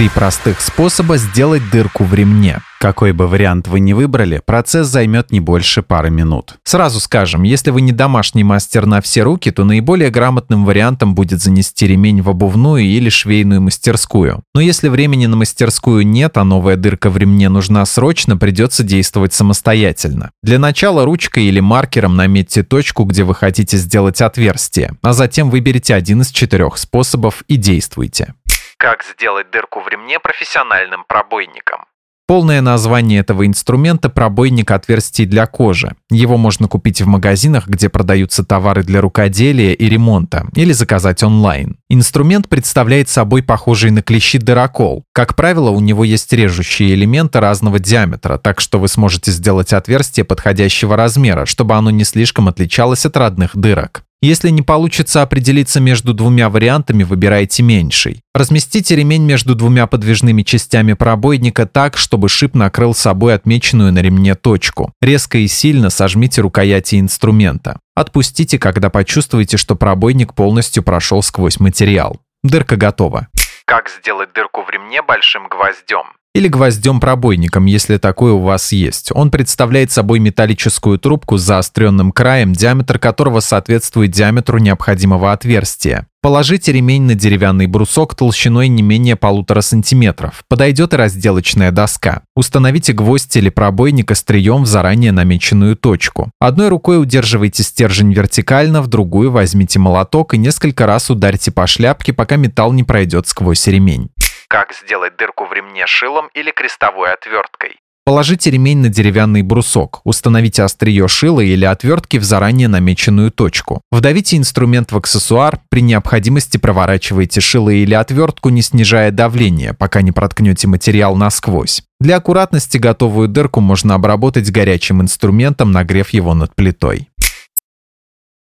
Три простых способа сделать дырку в ремне. Какой бы вариант вы ни выбрали, процесс займет не больше пары минут. Сразу скажем, если вы не домашний мастер на все руки, то наиболее грамотным вариантом будет занести ремень в обувную или швейную мастерскую. Но если времени на мастерскую нет, а новая дырка в ремне нужна срочно, придется действовать самостоятельно. Для начала ручкой или маркером наметьте точку, где вы хотите сделать отверстие, а затем выберите один из четырех способов и действуйте. Как сделать дырку в ремне профессиональным пробойником? Полное название этого инструмента – пробойник отверстий для кожи. Его можно купить в магазинах, где продаются товары для рукоделия и ремонта, или заказать онлайн. Инструмент представляет собой похожий на клещи дырокол. Как правило, у него есть режущие элементы разного диаметра, так что вы сможете сделать отверстие подходящего размера, чтобы оно не слишком отличалось от родных дырок. Если не получится определиться между двумя вариантами, выбирайте меньший. Разместите ремень между двумя подвижными частями пробойника так, чтобы шип накрыл собой отмеченную на ремне точку. Резко и сильно сожмите рукояти инструмента. Отпустите, когда почувствуете, что пробойник полностью прошел сквозь материал. Дырка готова. Как сделать дырку в ремне большим гвоздем? Или гвоздем-пробойником, если такой у вас есть. Он представляет собой металлическую трубку с заостренным краем, диаметр которого соответствует диаметру необходимого отверстия. Положите ремень на деревянный брусок толщиной не менее полутора сантиметров. Подойдет и разделочная доска. Установите гвоздь или пробойник острием в заранее намеченную точку. Одной рукой удерживайте стержень вертикально, в другую возьмите молоток и несколько раз ударьте по шляпке, пока металл не пройдет сквозь ремень. Как сделать дырку в ремне шилом или крестовой отверткой? Положите ремень на деревянный брусок, установите острие шила или отвертки в заранее намеченную точку. Вдавите инструмент в аксессуар, при необходимости проворачивайте шило или отвертку, не снижая давление, пока не проткнете материал насквозь. Для аккуратности готовую дырку можно обработать горячим инструментом, нагрев его над плитой.